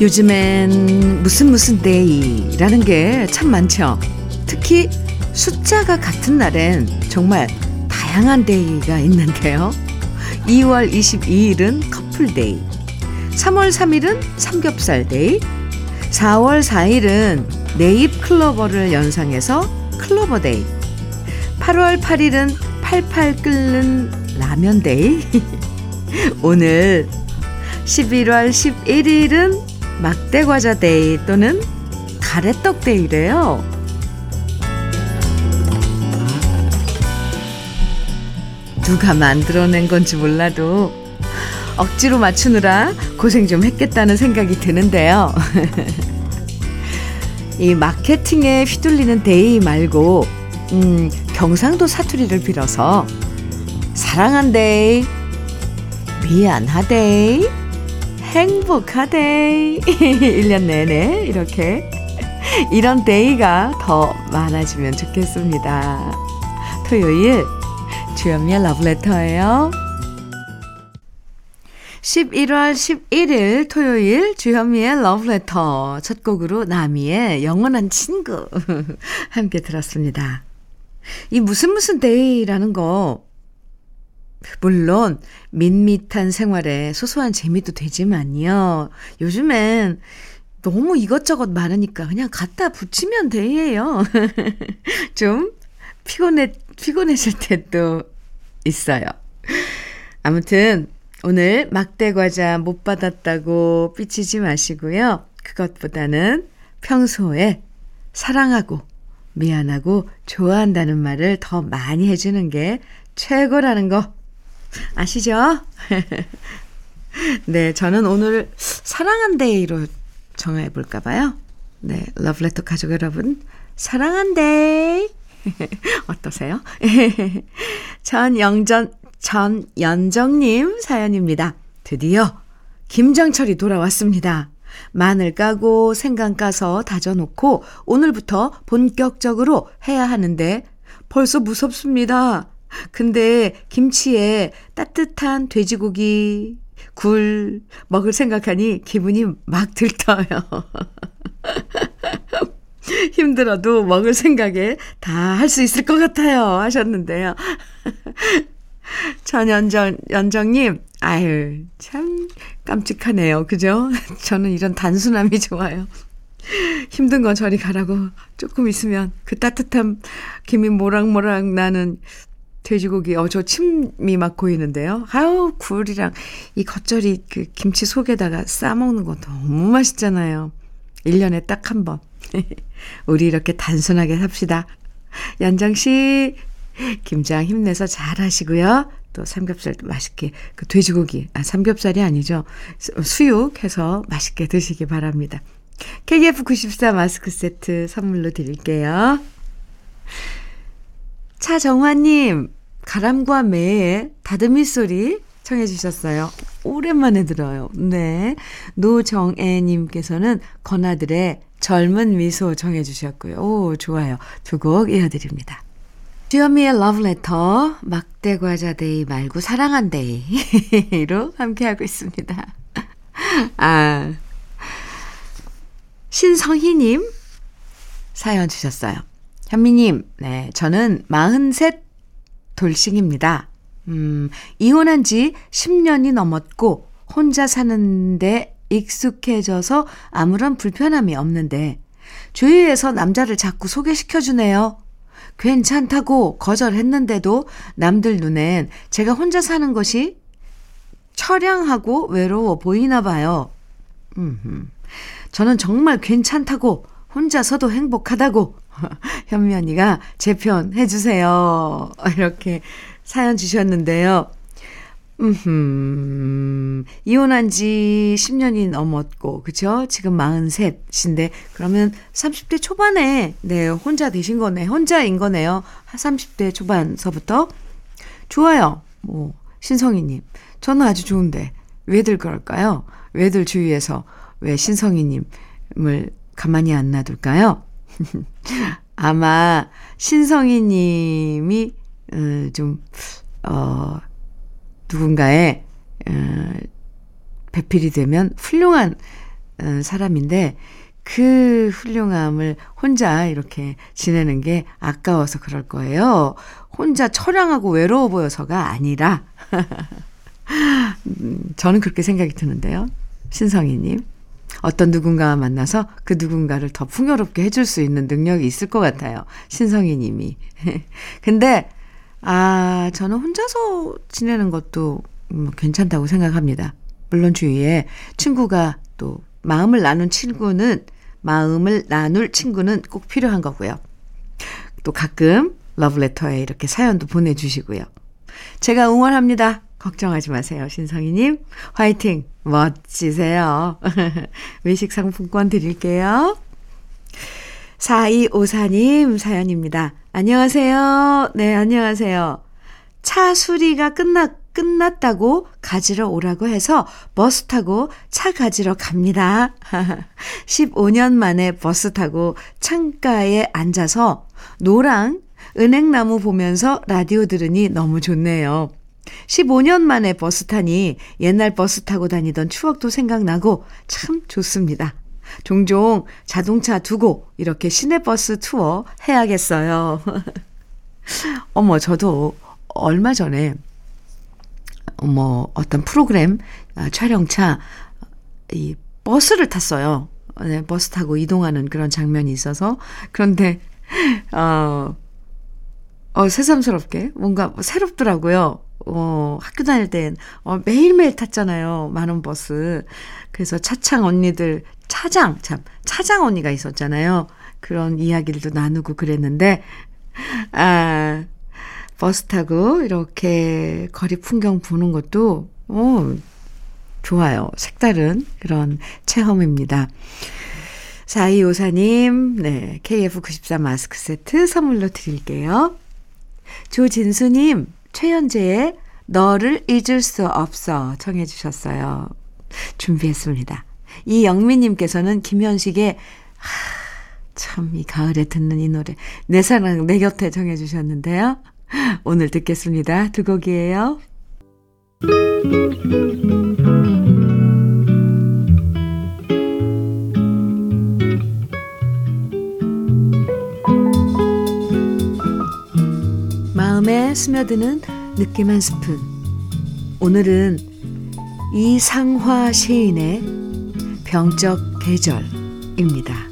요즘엔 무슨 무슨 데이라는 게 참 많죠. 특히 숫자가 같은 날엔 정말 다양한 데이가 있는데요. 2월 22일은 커플 데이, 3월 3일은 삼겹살 데이, 4월 4일은 네잎 클로버를 연상해서 클로버 데이, 8월 8일은 팔팔 끓는 라면 데이, 오늘 11월 11일은 막대과자 데이 또는 가래떡 데이래요. 누가 만들어낸 건지 몰라도 억지로 맞추느라 고생 좀 했겠다는 생각이 드는데요. 이 마케팅에 휘둘리는 데이 말고 음, 경상도 사투리를 빌어서 사랑한데이, 미안하데이, 행복하데이 1년 내내 이렇게 이런 데이가 더 많아지면 좋겠습니다. 토요일 주현미의 러브레터예요. 11월 11일 토요일 주현미의 러브레터 첫 곡으로 나미의 영원한 친구 함께 들었습니다. 이 무슨 무슨 데이라는 거 물론 밋밋한 생활에 소소한 재미도 되지만요. 요즘엔 너무 이것저것 많으니까 그냥 갖다 붙이면 돼요. 좀 피곤해 피곤해질 때도 있어요. 아무튼 오늘 막대 과자 못 받았다고 삐치지 마시고요. 그것보다는 평소에 사랑하고 미안하고 좋아한다는 말을 더 많이 해주는 게 최고라는 거 아시죠? 네, 저는 오늘 사랑한데이로 정해볼까 봐요. 네, 러브레터 가족 여러분, 사랑한데이. 어떠세요? 전영전, 전연정님 사연입니다. 드디어 김장철이 돌아왔습니다. 마늘 까고 생강 까서 다져놓고 오늘부터 본격적으로 해야 하는데 벌써 무섭습니다. 근데 김치에 따뜻한 돼지고기, 굴 먹을 생각하니 기분이 막 들떠요. 힘들어도 먹을 생각에 다 할 수 있을 것 같아요. 하셨는데요. 전연정, 연정님, 아유, 참 깜찍하네요. 그죠? 저는 이런 단순함이 좋아요. 힘든 건 저리 가라고 조금 있으면 그 따뜻한 김이 모락모락 나는 돼지고기, 어, 저 침이 막 고이는데요. 아우, 굴이랑 이 겉절이 그 김치 속에다가 싸먹는 거 너무 맛있잖아요. 1년에 딱 한 번. 우리 이렇게 단순하게 삽시다. 연정씨, 김장 힘내서 잘 하시고요. 또 삼겹살도 맛있게, 그 돼지고기, 아, 삼겹살이 아니죠. 수육 해서 맛있게 드시기 바랍니다. KF94 마스크 세트 선물로 드릴게요. 차정화님, 가람과 매의 다듬이 소리 청해 주셨어요. 오랜만에 들어요. 네. 노정애님께서는 건아들의 젊은 미소 정해 주셨고요. 오, 좋아요. 두 곡 이어드립니다. 주현미의 러브레터, 막대과자데이 말고 사랑한데이로 함께하고 있습니다. 아, 신성희님 사연 주셨어요. 현미님, 네, 저는 43 돌싱입니다. 음, 이혼한 지 10년이 넘었고, 혼자 사는데 익숙해져서 아무런 불편함이 없는데, 주위에서 남자를 자꾸 소개시켜주네요. 괜찮다고 거절했는데도 남들 눈엔 제가 혼자 사는 것이 처량하고 외로워 보이나 봐요. 음흠. 저는 정말 괜찮다고 혼자서도 행복하다고 현미 언니가 제 편 해주세요. 이렇게 사연 주셨는데요. 음, 이혼한 지 10년이 넘었고, 그죠? 지금 43인데, 그러면 30대 초반에, 네, 혼자 되신 거네. 혼자인 거네요. 30대 초반서부터. 좋아요. 뭐, 신성희님. 저는 아주 좋은데, 왜들 그럴까요? 왜들 주위에서 왜 신성희님을 가만히 안 놔둘까요? 아마 신성희 님이, 음, 좀, 어, 누군가의 어, 배필이 되면 훌륭한 어, 사람인데 그 훌륭함을 혼자 이렇게 지내는 게 아까워서 그럴 거예요. 혼자 처량하고 외로워 보여서가 아니라 음, 저는 그렇게 생각이 드는데요. 신성희님. 어떤 누군가와 만나서 그 누군가를 더 풍요롭게 해줄 수 있는 능력이 있을 것 같아요. 신성희 님이. 근데, 아, 저는 혼자서 지내는 것도 뭐 괜찮다고 생각합니다. 물론 주위에 친구가 또 마음을 나눈 친구는, 마음을 나눌 친구는 꼭 필요한 거고요. 또 가끔 러브레터에 이렇게 사연도 보내주시고요. 제가 응원합니다. 걱정하지 마세요, 신성희님. 화이팅! 멋지세요. 외식 상품권 드릴게요. 4254님 사연입니다. 안녕하세요. 네, 안녕하세요. 차 수리가 끝나, 끝났다고 가지러 오라고 해서 버스 타고 차 가지러 갑니다. 15년 만에 버스 타고 창가에 앉아서 노랑 은행나무 보면서 라디오 들으니 너무 좋네요. 15년 만에 버스 타니 옛날 버스 타고 다니던 추억도 생각나고 참 좋습니다. 종종 자동차 두고 이렇게 시내버스 투어 해야겠어요. 어머, 저도 얼마 전에 뭐 어떤 프로그램 아, 촬영차 이 버스를 탔어요. 네, 버스 타고 이동하는 그런 장면이 있어서 그런데 어, 어 새삼스럽게 뭔가 새롭더라고요. 어, 학교 다닐 땐, 어, 매일매일 탔잖아요. 많은 버스. 그래서 차창 언니들, 차장, 참, 차장 언니가 있었잖아요. 그런 이야기들도 나누고 그랬는데, 아, 버스 타고 이렇게 거리 풍경 보는 것도, 어, 좋아요. 색다른 그런 체험입니다. 4254님, 네, KF94 마스크 세트 선물로 드릴게요. 조진수님, 최현재의 너를 잊을 수 없어 청해 주셨어요. 준비했습니다. 이영민님께서는 김현식의 참 이 가을에 듣는 이 노래 내 사랑 내 곁에 정해 주셨는데요. 오늘 듣겠습니다. 두 곡이에요. 스며드는 느낌 한 스푼. 오늘은 이상화 시인의 병적 계절입니다.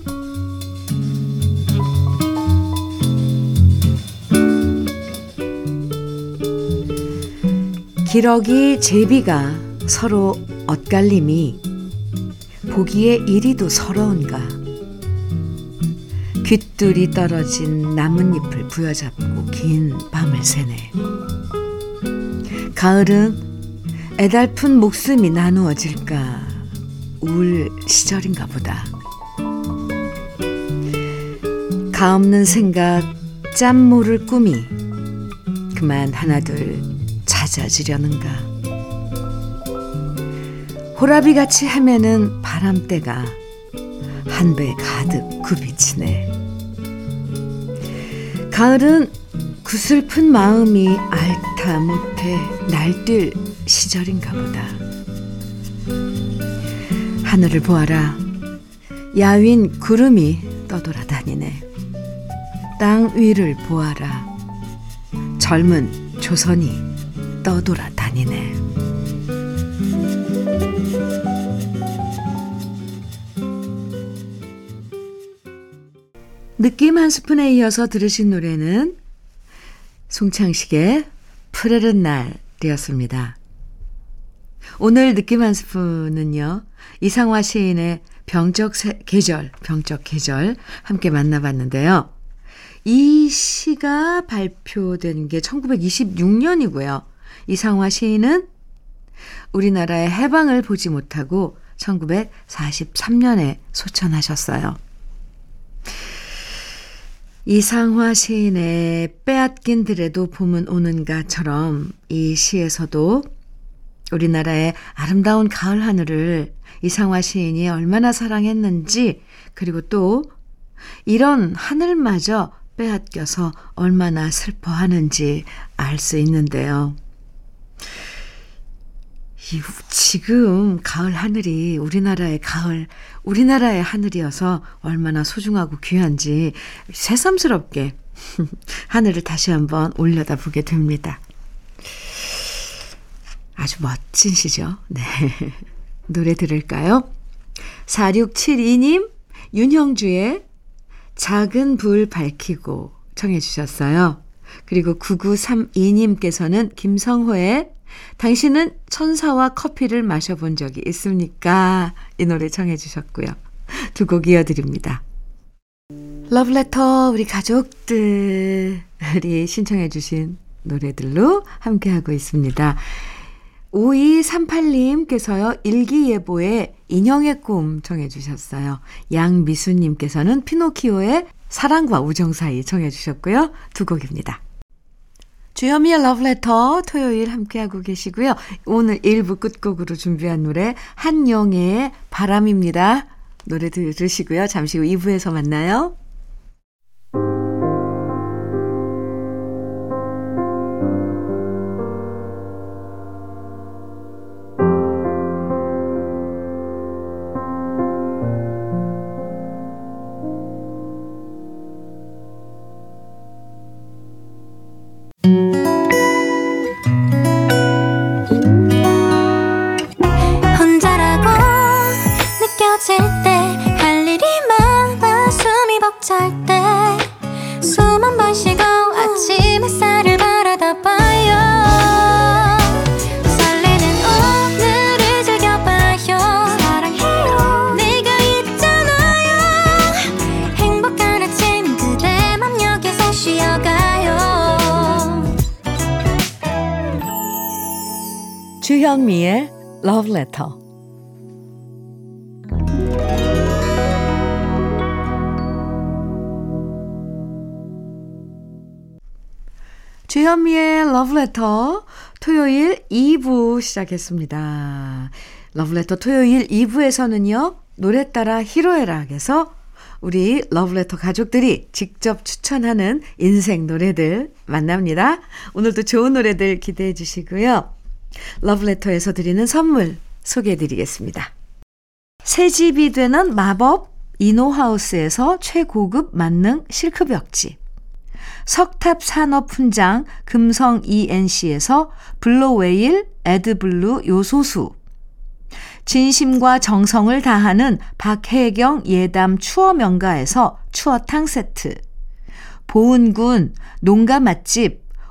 기러기 제비가 서로 엇갈림이 보기에 이리도 서러운가. 귓줄이 떨어진 나뭇잎을 부여잡고 긴 밤을 새네. 가을은 애달픈 목숨이 나누어질까 울 시절인가 보다. 가없는 생각, 짬 모를 꿈이 그만 하나둘 잦아지려는가. 호라비같이 헤매는 바람대가 한 배 가득 굽이치네. 가을은 구슬픈 마음이 앓다 못해 날뛸 시절인가 보다. 하늘을 보아라. 야윈 구름이 떠돌아다니네. 땅 위를 보아라. 젊은 조선이 떠돌아다니네. 느낌 한 스푼에 이어서 들으신 노래는 송창식의 푸르른 날이었습니다. 오늘 느낌 한 스푼은요, 이상화 시인의 병적 계절, 병적 계절 함께 만나봤는데요. 이 시가 발표된 게 1926년이고요. 이상화 시인은 우리나라의 해방을 보지 못하고 1943년에 소천하셨어요. 이상화 시인의 빼앗긴 들에도 봄은 오는가처럼 이 시에서도 우리나라의 아름다운 가을 하늘을 이상화 시인이 얼마나 사랑했는지 그리고 또 이런 하늘마저 빼앗겨서 얼마나 슬퍼하는지 알 수 있는데요. 이, 지금 가을 하늘이 우리나라의 가을, 우리나라의 하늘이어서 얼마나 소중하고 귀한지 새삼스럽게 하늘을 다시 한번 올려다 보게 됩니다. 아주 멋진 시죠? 네. 노래 들을까요? 4672님, 윤형주의 작은 불 밝히고 청해 주셨어요. 그리고 9932님께서는 김성호의 당신은 천사와 커피를 마셔본 적이 있습니까? 이 노래 청해 주셨고요. 두 곡 이어드립니다. 러브레터 우리 가족들이 신청해 주신 노래들로 함께하고 있습니다. 5238님께서요, 일기예보의 인형의 꿈 청해 주셨어요. 양미수님께서는 피노키오의 사랑과 우정 사이 청해 주셨고요. 두 곡입니다. 주현미의 러브레터 토요일 함께하고 계시고요. 오늘 1부 끝곡으로 준비한 노래 한영애의 바람입니다. 노래 들으시고요. 잠시 후 2부에서 만나요. 주현미의 Love Letter. 주현미의 Love Letter 토요일 2부 시작했습니다. Love Letter 토요일 2부에서는요. 노래 따라 히로에락에서 우리 러브레터 가족들이 직접 추천하는 인생 노래들 만납니다. 오늘도 좋은 노래들 기대해 주시고요. 러브레터에서 드리는 선물 소개해 드리겠습니다. 새 집이 되는 마법 이노하우스에서 최고급 만능 실크벽지. 석탑 산업 훈장 금성 ENC에서 블로웨일 에드블루 요소수. 진심과 정성을 다하는 박혜경 예담 추어 명가에서 추어탕 세트. 보은군 농가 맛집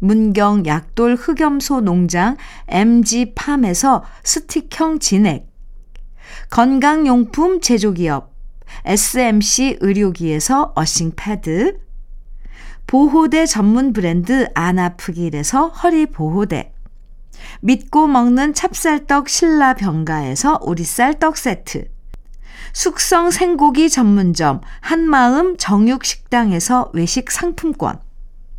문경 약돌 흑염소 농장 MG팜에서 스틱형 진액, 건강용품 제조기업 SMC 의료기에서 어싱 패드, 보호대 전문 브랜드 안아프길에서 허리 보호대, 믿고 먹는 찹쌀떡 신라 병가에서 오리쌀 떡 세트, 숙성 생고기 전문점 한마음 정육식당에서 외식 상품권,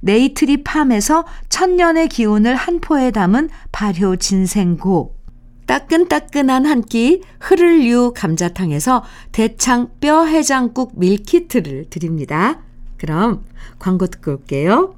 네이트리 팜에서 천년의 기운을 한 포에 담은 발효 진생고. 따끈따끈한 한 끼 흐를유 감자탕에서 대창 뼈 해장국 밀키트를 드립니다. 그럼 광고 듣고 올게요.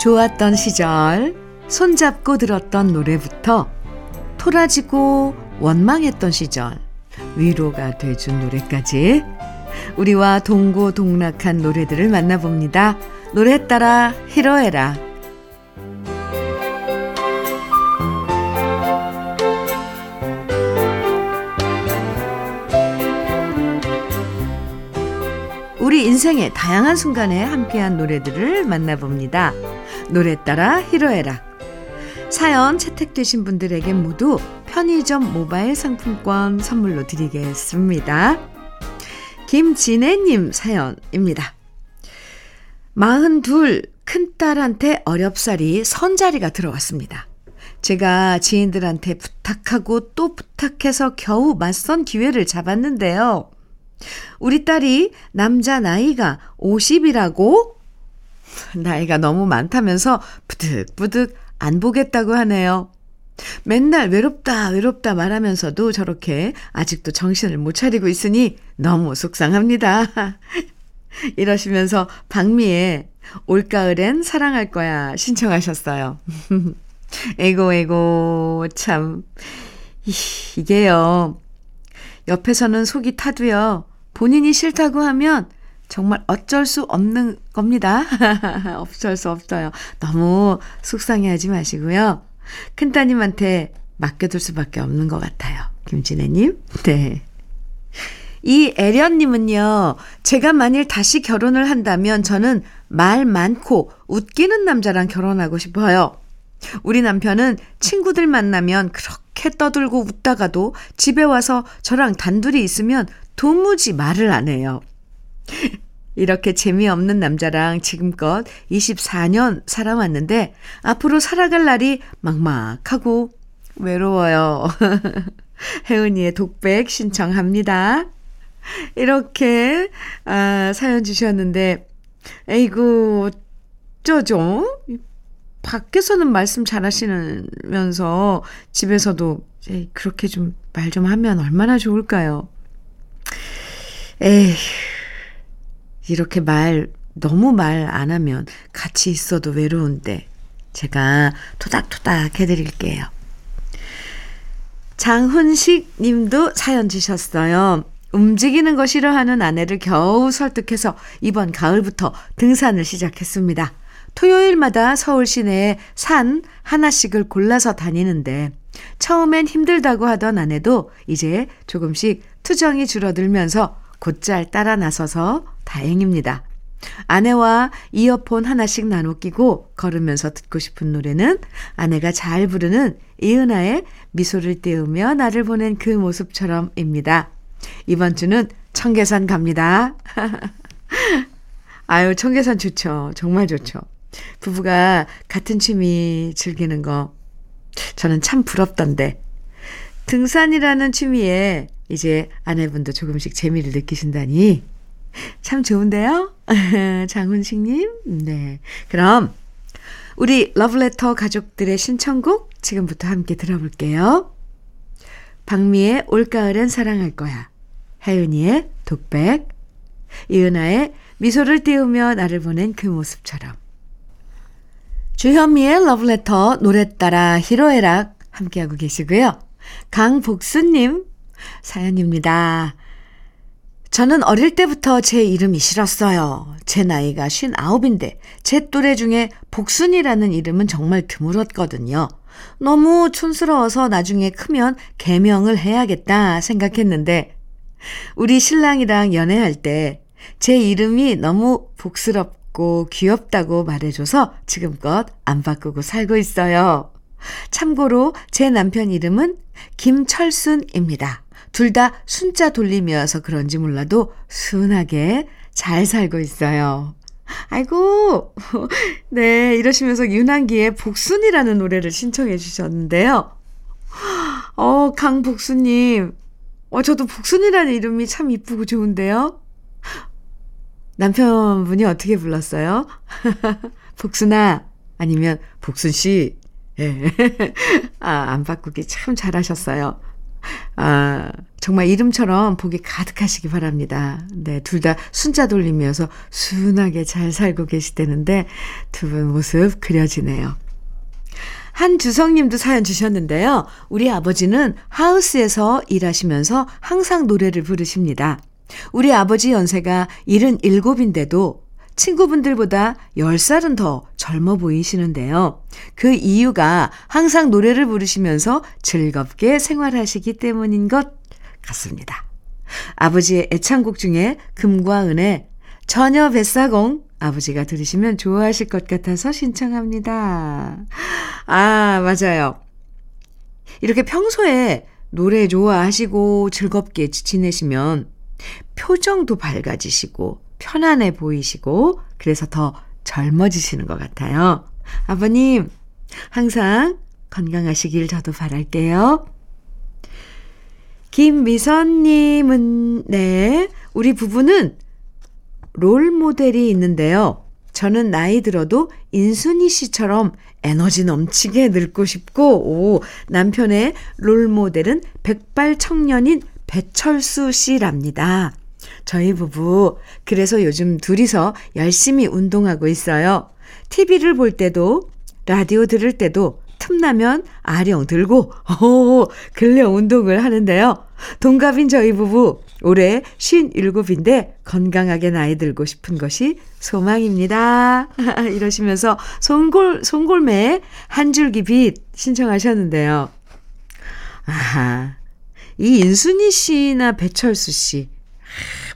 좋았던 시절, 손잡고 들었던 노래부터 토라지고 원망했던 시절, 위로가 돼준 노래까지 우리와 동고동락한 노래들을 만나봅니다. 노래 따라 히로에라 우리 인생의 다양한 순간에 함께한 노래들을 만나봅니다. 노래 따라 히로에락. 사연 채택되신 분들에게 모두 편의점 모바일 상품권 선물로 드리겠습니다. 김진애님 사연입니다. 42 큰딸한테 어렵사리 선자리가 들어왔습니다. 제가 지인들한테 부탁하고 또 부탁해서 겨우 맞선 기회를 잡았는데요. 우리 딸이 남자 나이가 50이라고 나이가 너무 많다면서 부득부득 안 보겠다고 하네요. 맨날 외롭다, 외롭다 말하면서도 저렇게 아직도 정신을 못 차리고 있으니 너무 속상합니다. 이러시면서 박미의 올가을엔 사랑할 거야 신청하셨어요. 에고, 에고, 참. 이게요. 옆에서는 속이 타도요. 본인이 싫다고 하면 정말 어쩔 수 없는 겁니다. 어쩔 수 없어요. 너무 속상해 하지 마시고요. 큰 따님한테 맡겨둘 수밖에 없는 것 같아요. 김진애님. 네. 이 애련님은요, 제가 만일 다시 결혼을 한다면 저는 말 많고 웃기는 남자랑 결혼하고 싶어요. 우리 남편은 친구들 만나면 그렇게 떠들고 웃다가도 집에 와서 저랑 단둘이 있으면 도무지 말을 안 해요. 이렇게 재미없는 남자랑 지금껏 24년 살아왔는데 앞으로 살아갈 날이 막막하고 외로워요. 혜은이의 독백 신청합니다. 이렇게 아, 사연 주셨는데 에이구 어쩌죠? 밖에서는 말씀 잘 하시면서 집에서도 그렇게 좀 말좀 하면 얼마나 좋을까요? 에이, 이렇게 말, 너무 말 안 하면 같이 있어도 외로운데 제가 토닥토닥 해드릴게요. 장훈식 님도 사연 주셨어요. 움직이는 거 싫어하는 아내를 겨우 설득해서 이번 가을부터 등산을 시작했습니다. 토요일마다 서울 시내에 산 하나씩을 골라서 다니는데 처음엔 힘들다고 하던 아내도 이제 조금씩 투정이 줄어들면서 곧잘 따라 나서서 다행입니다. 아내와 이어폰 하나씩 나눠 끼고 걸으면서 듣고 싶은 노래는 아내가 잘 부르는 이은아의 미소를 띄우며 나를 보낸 그 모습처럼입니다. 이번 주는 청계산 갑니다. 아유, 청계산 좋죠. 정말 좋죠. 부부가 같은 취미 즐기는 거 저는 참 부럽던데. 등산이라는 취미에 이제 아내분도 조금씩 재미를 느끼신다니 참 좋은데요? 장훈식님? 네. 그럼 우리 러브레터 가족들의 신청곡 지금부터 함께 들어볼게요. 박미의 올가을엔 사랑할 거야. 혜윤이의 독백. 이은아의 미소를 띄우며 나를 보낸 그 모습처럼. 주현미의 러브레터 노래 따라 히로에락 함께하고 계시고요. 강복수님 사연입니다. 저는 어릴 때부터 제 이름이 싫었어요. 제 나이가 59인데 제 또래 중에 복순이라는 이름은 정말 드물었거든요. 너무 촌스러워서 나중에 크면 개명을 해야겠다 생각했는데 우리 신랑이랑 연애할 때 제 이름이 너무 복스럽 귀엽고 귀엽다고 말해줘서 지금껏 안 바꾸고 살고 있어요. 참고로 제 남편 이름은 김철순입니다. 둘 다 순자 돌림이어서 그런지 몰라도 순하게 잘 살고 있어요. 아이고, 네, 이러시면서 윤한기의 복순이라는 노래를 신청해 주셨는데요. 어, 강복순님. 어, 저도 복순이라는 이름이 참 이쁘고 좋은데요. 남편분이 어떻게 불렀어요? 복순아 아니면 복순 씨. 예. 아, 안 바꾸기 참 잘하셨어요. 아, 정말 이름처럼 복이 가득하시기 바랍니다. 네, 둘 다 순자 돌림이어서 순하게 잘 살고 계시다는데 두 분 모습 그려지네요. 한주성 님도 사연 주셨는데요. 우리 아버지는 하우스에서 일하시면서 항상 노래를 부르십니다. 우리 아버지 연세가 77인데도 친구분들보다 10살은 더 젊어 보이시는데요. 그 이유가 항상 노래를 부르시면서 즐겁게 생활하시기 때문인 것 같습니다. 아버지의 애창곡 중에 금과 은의 처녀 뱃사공 아버지가 들으시면 좋아하실 것 같아서 신청합니다. 아, 맞아요. 이렇게 평소에 노래 좋아하시고 즐겁게 지내시면 표정도 밝아지시고 편안해 보이시고 그래서 더 젊어지시는 것 같아요. 아버님, 항상 건강하시길 저도 바랄게요. 김미선님은, 네, 우리 부부는 롤 모델이 있는데요. 저는 나이 들어도 인순이 씨처럼 에너지 넘치게 늙고 싶고, 오, 남편의 롤 모델은 백발 청년인 배철수 씨랍니다. 저희 부부, 그래서 요즘 둘이서 열심히 운동하고 있어요. TV를 볼 때도, 라디오 들을 때도 틈나면 아령 들고, 오, 근력 운동을 하는데요. 동갑인 저희 부부, 올해 57인데 건강하게 나이 들고 싶은 것이 소망입니다. 이러시면서 송골, 송골매의 한 줄기 빛 신청하셨는데요. 아하. 이 인순이 씨나 배철수 씨.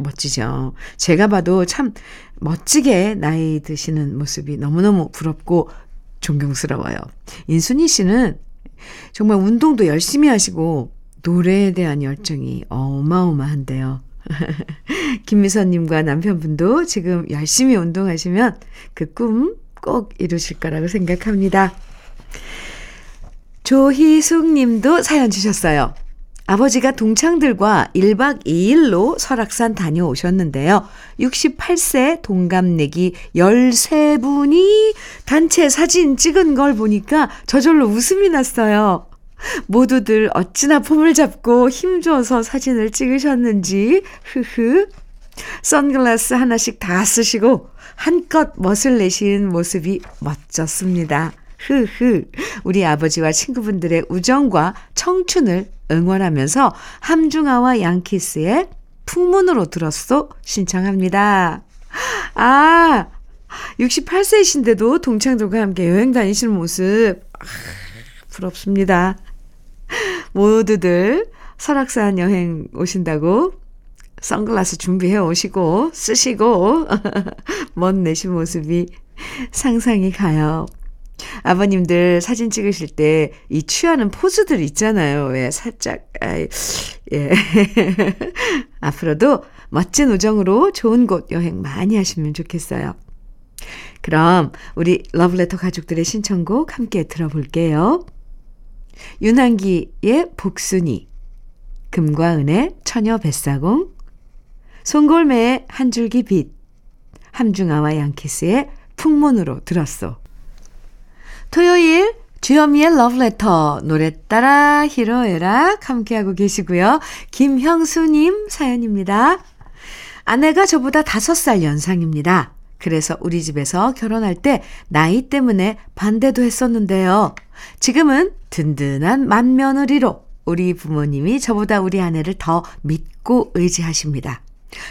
멋지죠. 제가 봐도 참 멋지게 나이 드시는 모습이 너무너무 부럽고 존경스러워요. 인순이 씨는 정말 운동도 열심히 하시고 노래에 대한 열정이 어마어마한데요. 김미선님과 남편분도 지금 열심히 운동하시면 그 꿈 꼭 이루실 거라고 생각합니다. 조희숙 님도 사연 주셨어요. 아버지가 동창들과 1박 2일로 설악산 다녀오셨는데요. 68세 동갑내기 13분이 단체 사진 찍은 걸 보니까 저절로 웃음이 났어요. 모두들 어찌나 폼을 잡고 힘줘서 사진을 찍으셨는지, 흐흐. 선글라스 하나씩 다 쓰시고 한껏 멋을 내신 모습이 멋졌습니다. 흐흐. 우리 아버지와 친구분들의 우정과 청춘을 응원하면서 함중아와 양키스의 풍문으로 들었소 신청합니다. 아, 68세이신데도 동창들과 함께 여행 다니시는 모습. 아, 부럽습니다. 모두들 설악산 여행 오신다고 선글라스 준비해 오시고 쓰시고 멋 내신 모습이 상상이 가요. 아버님들 사진 찍으실 때 이 취하는 포즈들 있잖아요. 왜 살짝 아이, 예. 앞으로도 멋진 우정으로 좋은 곳 여행 많이 하시면 좋겠어요. 그럼 우리 러브레터 가족들의 신청곡 함께 들어볼게요. 윤한기의 복순이, 금과 은의 처녀 뱃사공, 송골매의 한 줄기 빛, 함중아와 양키스의 풍문으로 들었어. 토요일 주현미의 러브레터 노래 따라 히로에락 함께하고 계시고요. 김형수님 사연입니다. 아내가 저보다 5살 연상입니다. 그래서 우리 집에서 결혼할 때 나이 때문에 반대도 했었는데요. 지금은 든든한 맏며느리로 우리 부모님이 저보다 우리 아내를 더 믿고 의지하십니다.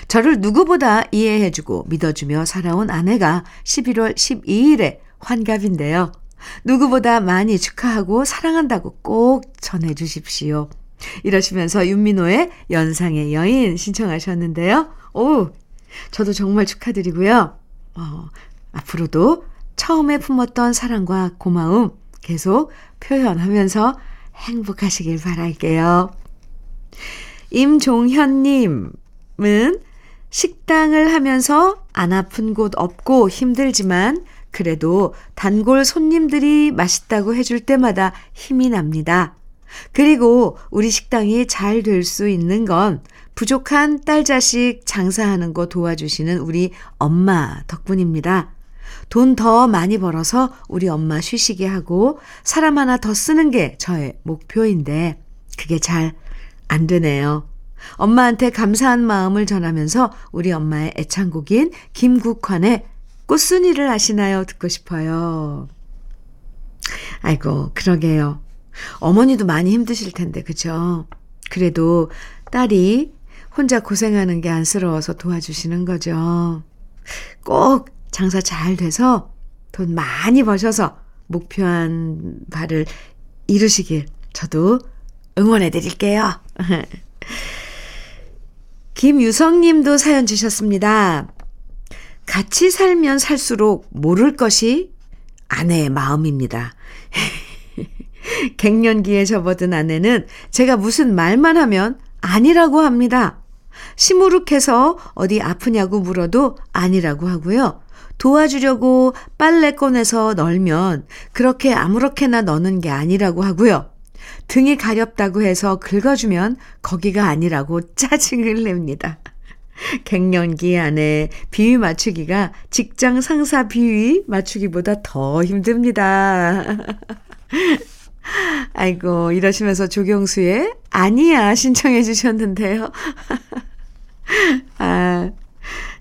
저를 누구보다 이해해주고 믿어주며 살아온 아내가 11월 12일에 환갑인데요. 누구보다 많이 축하하고 사랑한다고 꼭 전해주십시오. 이러시면서 윤민호의 연상의 여인 신청하셨는데요. 오, 저도 정말 축하드리고요. 어, 앞으로도 처음에 품었던 사랑과 고마움 계속 표현하면서 행복하시길 바랄게요. 임종현님은 식당을 하면서 안 아픈 곳 없고 힘들지만 그래도 단골 손님들이 맛있다고 해줄 때마다 힘이 납니다. 그리고 우리 식당이 잘 될 수 있는 건 부족한 딸 자식 장사하는 거 도와주시는 우리 엄마 덕분입니다. 돈 더 많이 벌어서 우리 엄마 쉬시게 하고 사람 하나 더 쓰는 게 저의 목표인데 그게 잘 안 되네요. 엄마한테 감사한 마음을 전하면서 우리 엄마의 애창곡인 김국환의 꽃순이를 아시나요? 듣고 싶어요. 아이고, 그러게요. 어머니도 많이 힘드실 텐데, 그죠? 그래도 딸이 혼자 고생하는 게 안쓰러워서 도와주시는 거죠. 꼭 장사 잘 돼서 돈 많이 버셔서 목표한 바를 이루시길 저도 응원해 드릴게요. 김유성 님도 사연 주셨습니다. 같이 살면 살수록 모를 것이 아내의 마음입니다. 갱년기에 접어든 아내는 제가 무슨 말만 하면 아니라고 합니다. 시무룩해서 어디 아프냐고 물어도 아니라고 하고요. 도와주려고 빨래 꺼내서 널면 그렇게 아무렇게나 너는 게 아니라고 하고요. 등이 가렵다고 해서 긁어주면 거기가 아니라고 짜증을 냅니다. 갱년기 안에 비위 맞추기가 직장 상사 비위 맞추기보다 더 힘듭니다. 아이고, 이러시면서 조경수의 아니야 신청해 주셨는데요. 아,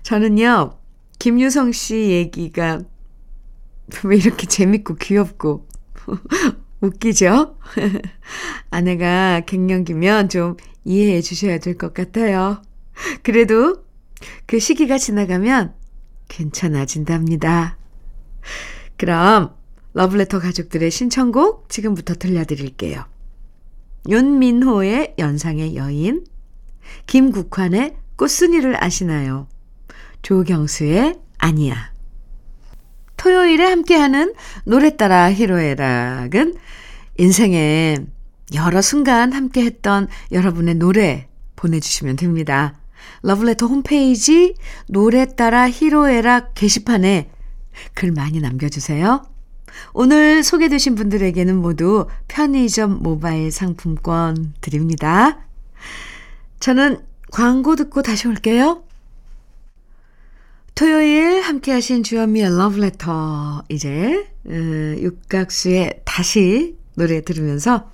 저는요, 김유성 씨 얘기가 왜 이렇게 재밌고 귀엽고 웃기죠? 아내가 갱년기면 좀 이해해 주셔야 될 것 같아요. 그래도 그 시기가 지나가면 괜찮아진답니다. 그럼 러블레터 가족들의 신청곡 지금부터 들려드릴게요. 윤민호의 연상의 여인, 김국환의 꽃순이를 아시나요? 조경수의 아니야. 토요일에 함께하는 노래 따라 히로에락은 인생에 여러 순간 함께했던 여러분의 노래 보내주시면 됩니다. 러블레터 홈페이지 노래 따라 히로에락 게시판에 글 많이 남겨주세요. 오늘 소개되신 분들에게는 모두 편의점 모바일 상품권 드립니다. 저는 광고 듣고 다시 올게요. 토요일 함께 하신 주현미의 러브레터. 이제, 음, 육각수의 다시 노래 들으면서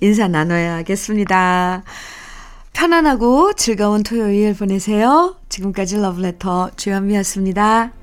인사 나눠야겠습니다. 편안하고 즐거운 토요일 보내세요. 지금까지 러브레터 주현미였습니다.